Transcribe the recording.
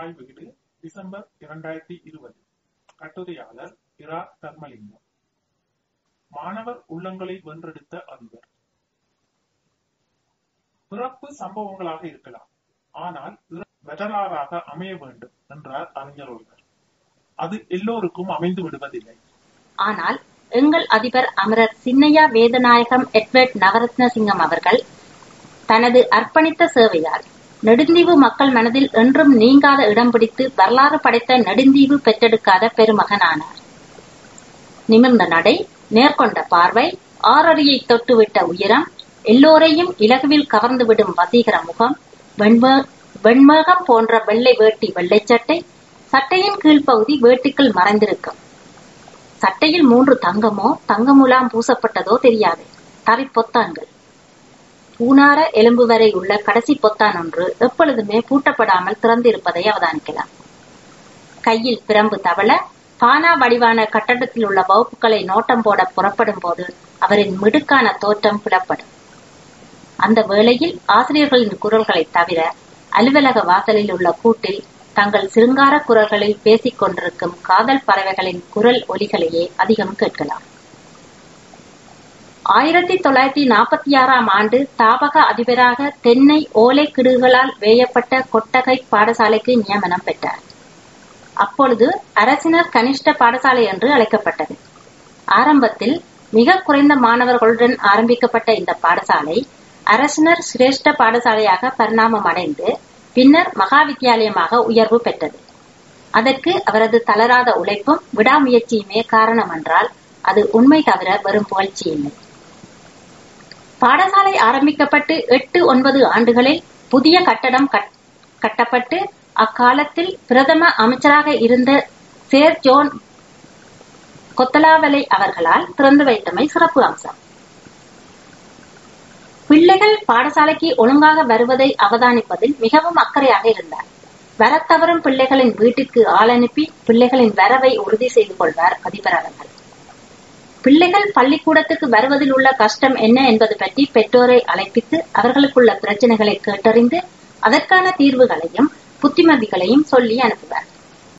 ஆய்வு இது டிசம்பர் இரண்டாயிரத்தி இருபது. கட்டுரையாளர் இரா தர்மலிங்கம். மாணவர் உள்ளங்களை வென்றெடுத்த அதிபர். பிறப்பு சம்பவங்களாக இருக்கலாம். ஆனால் வரலாறாக அமைய வேண்டும் என்றார் அறிஞர் ஒருவர். அது எல்லோருக்கும் அமைந்து விடுவதில்லை. ஆனால் எங்கள் அதிபர் அமரர் சின்னையா வேதநாயகம் எட்வர்ட் நவரத்ன சிங்கம் அவர்கள் தனது அர்ப்பணித்த சேவையால் நெடுந்தீவு மக்கள் மனதில் என்றும் நீங்காத இடம் பிடித்து வரலாறு படைத்த நெடுந்தீவு பெற்றெடுக்காத பெருமகனானார். நிமிர்ந்த நடை நேர்கொண்ட பார்வை ஆறறியை தொட்டுவிட்ட உயரம் எல்லோரையும் இலகுவில் கவர்ந்துவிடும் வசீகர முகம் வெண்ம- வெண்மேகம் போன்ற வெள்ளை வேட்டி வெள்ளை சட்டை சட்டையின் கீழ்ப்பகுதி வேட்டிக்குள் மறைந்திருக்கும். சட்டையில் மூன்று தங்கமோ தங்கமுலாம் பூசப்பட்டதோ தெரியாது. தரை பொத்தான்கள். பூனார எலும்பு வரை உள்ள கடைசி பொத்தான் ஒன்று எப்பொழுதுமே பூட்டப்படாமல் திறந்திருப்பதை அவதானிக்கலாம். கையில் பிரம்பு தவள பானா வடிவான கட்டடத்தில் உள்ள வகுப்புகளை நோட்டம் போட புறப்படும் போது அவரின் மிடுக்கான தோற்றம் புலப்படும். அந்த வேளையில் ஆசிரியர்களின் குரல்களை தவிர அலுவலக வாசலில் உள்ள கூட்டில் தங்கள் சிருங்கார குரல்களில் பேசிக் கொண்டிருக்கும் காதல் பறவைகளின் குரல் ஒலிகளையே அதிகம் கேட்கலாம். ஆயிரத்தி தொள்ளாயிரத்தி நாற்பத்தி ஆறாம் ஆண்டு தாபக அதிபராக தென்னை ஓலை கிடுகளால் வேயப்பட்ட கொட்டகை பாடசாலைக்கு நியமனம் பெற்றார். அப்பொழுது அரசினர் கனிஷ்ட பாடசாலை என்று அழைக்கப்பட்டது. ஆரம்பத்தில் மிக குறைந்த மாணவர்களுடன் ஆரம்பிக்கப்பட்ட இந்த பாடசாலை அரசினர் சிரேஷ்ட பாடசாலையாக பரிணாமம் அடைந்து பின்னர் மகா வித்தியாலயமாக உயர்வு பெற்றது. அதற்கு அவரது தளராத உழைப்பும் விடாமுயற்சியுமே காரணம் என்றால் அது உண்மை தவிர வெறும் புகழ்ச்சி இல்லை பாடசாலை ஆரம்பிக்கப்பட்டு எட்டு ஒன்பது ஆண்டுகளில் புதிய கட்டடம் கட்- கட்டப்பட்டு அக்காலத்தில் பிரதம அமைச்சராக இருந்த சேர் ஜோன் கொத்தலாவலை அவர்களால் திறந்து வைத்தமை சிறப்பு அம்சம். பிள்ளைகள் பாடசாலைக்கு ஒழுங்காக வருவதை அவதானிப்பதில் மிகவும் அக்கறையாக இருந்தார். வரத்தவரும் பிள்ளைகளின் வீட்டிற்கு ஆள் அனுப்பி பிள்ளைகளின் வரவை உறுதி செய்து கொள்வார் அதிபர் அவர்கள். பிள்ளைகள் பள்ளிக்கூடத்துக்கு வருவதில் உள்ள கஷ்டம் என்ன என்பது பற்றி பெற்றோரை அழைப்பித்து அவர்களுக்குள்ள பிரச்சனைகளை கேட்டறிந்து அதற்கான தீர்வுகளையும் புத்திமதிகளையும் சொல்லி அனுப்புவார்.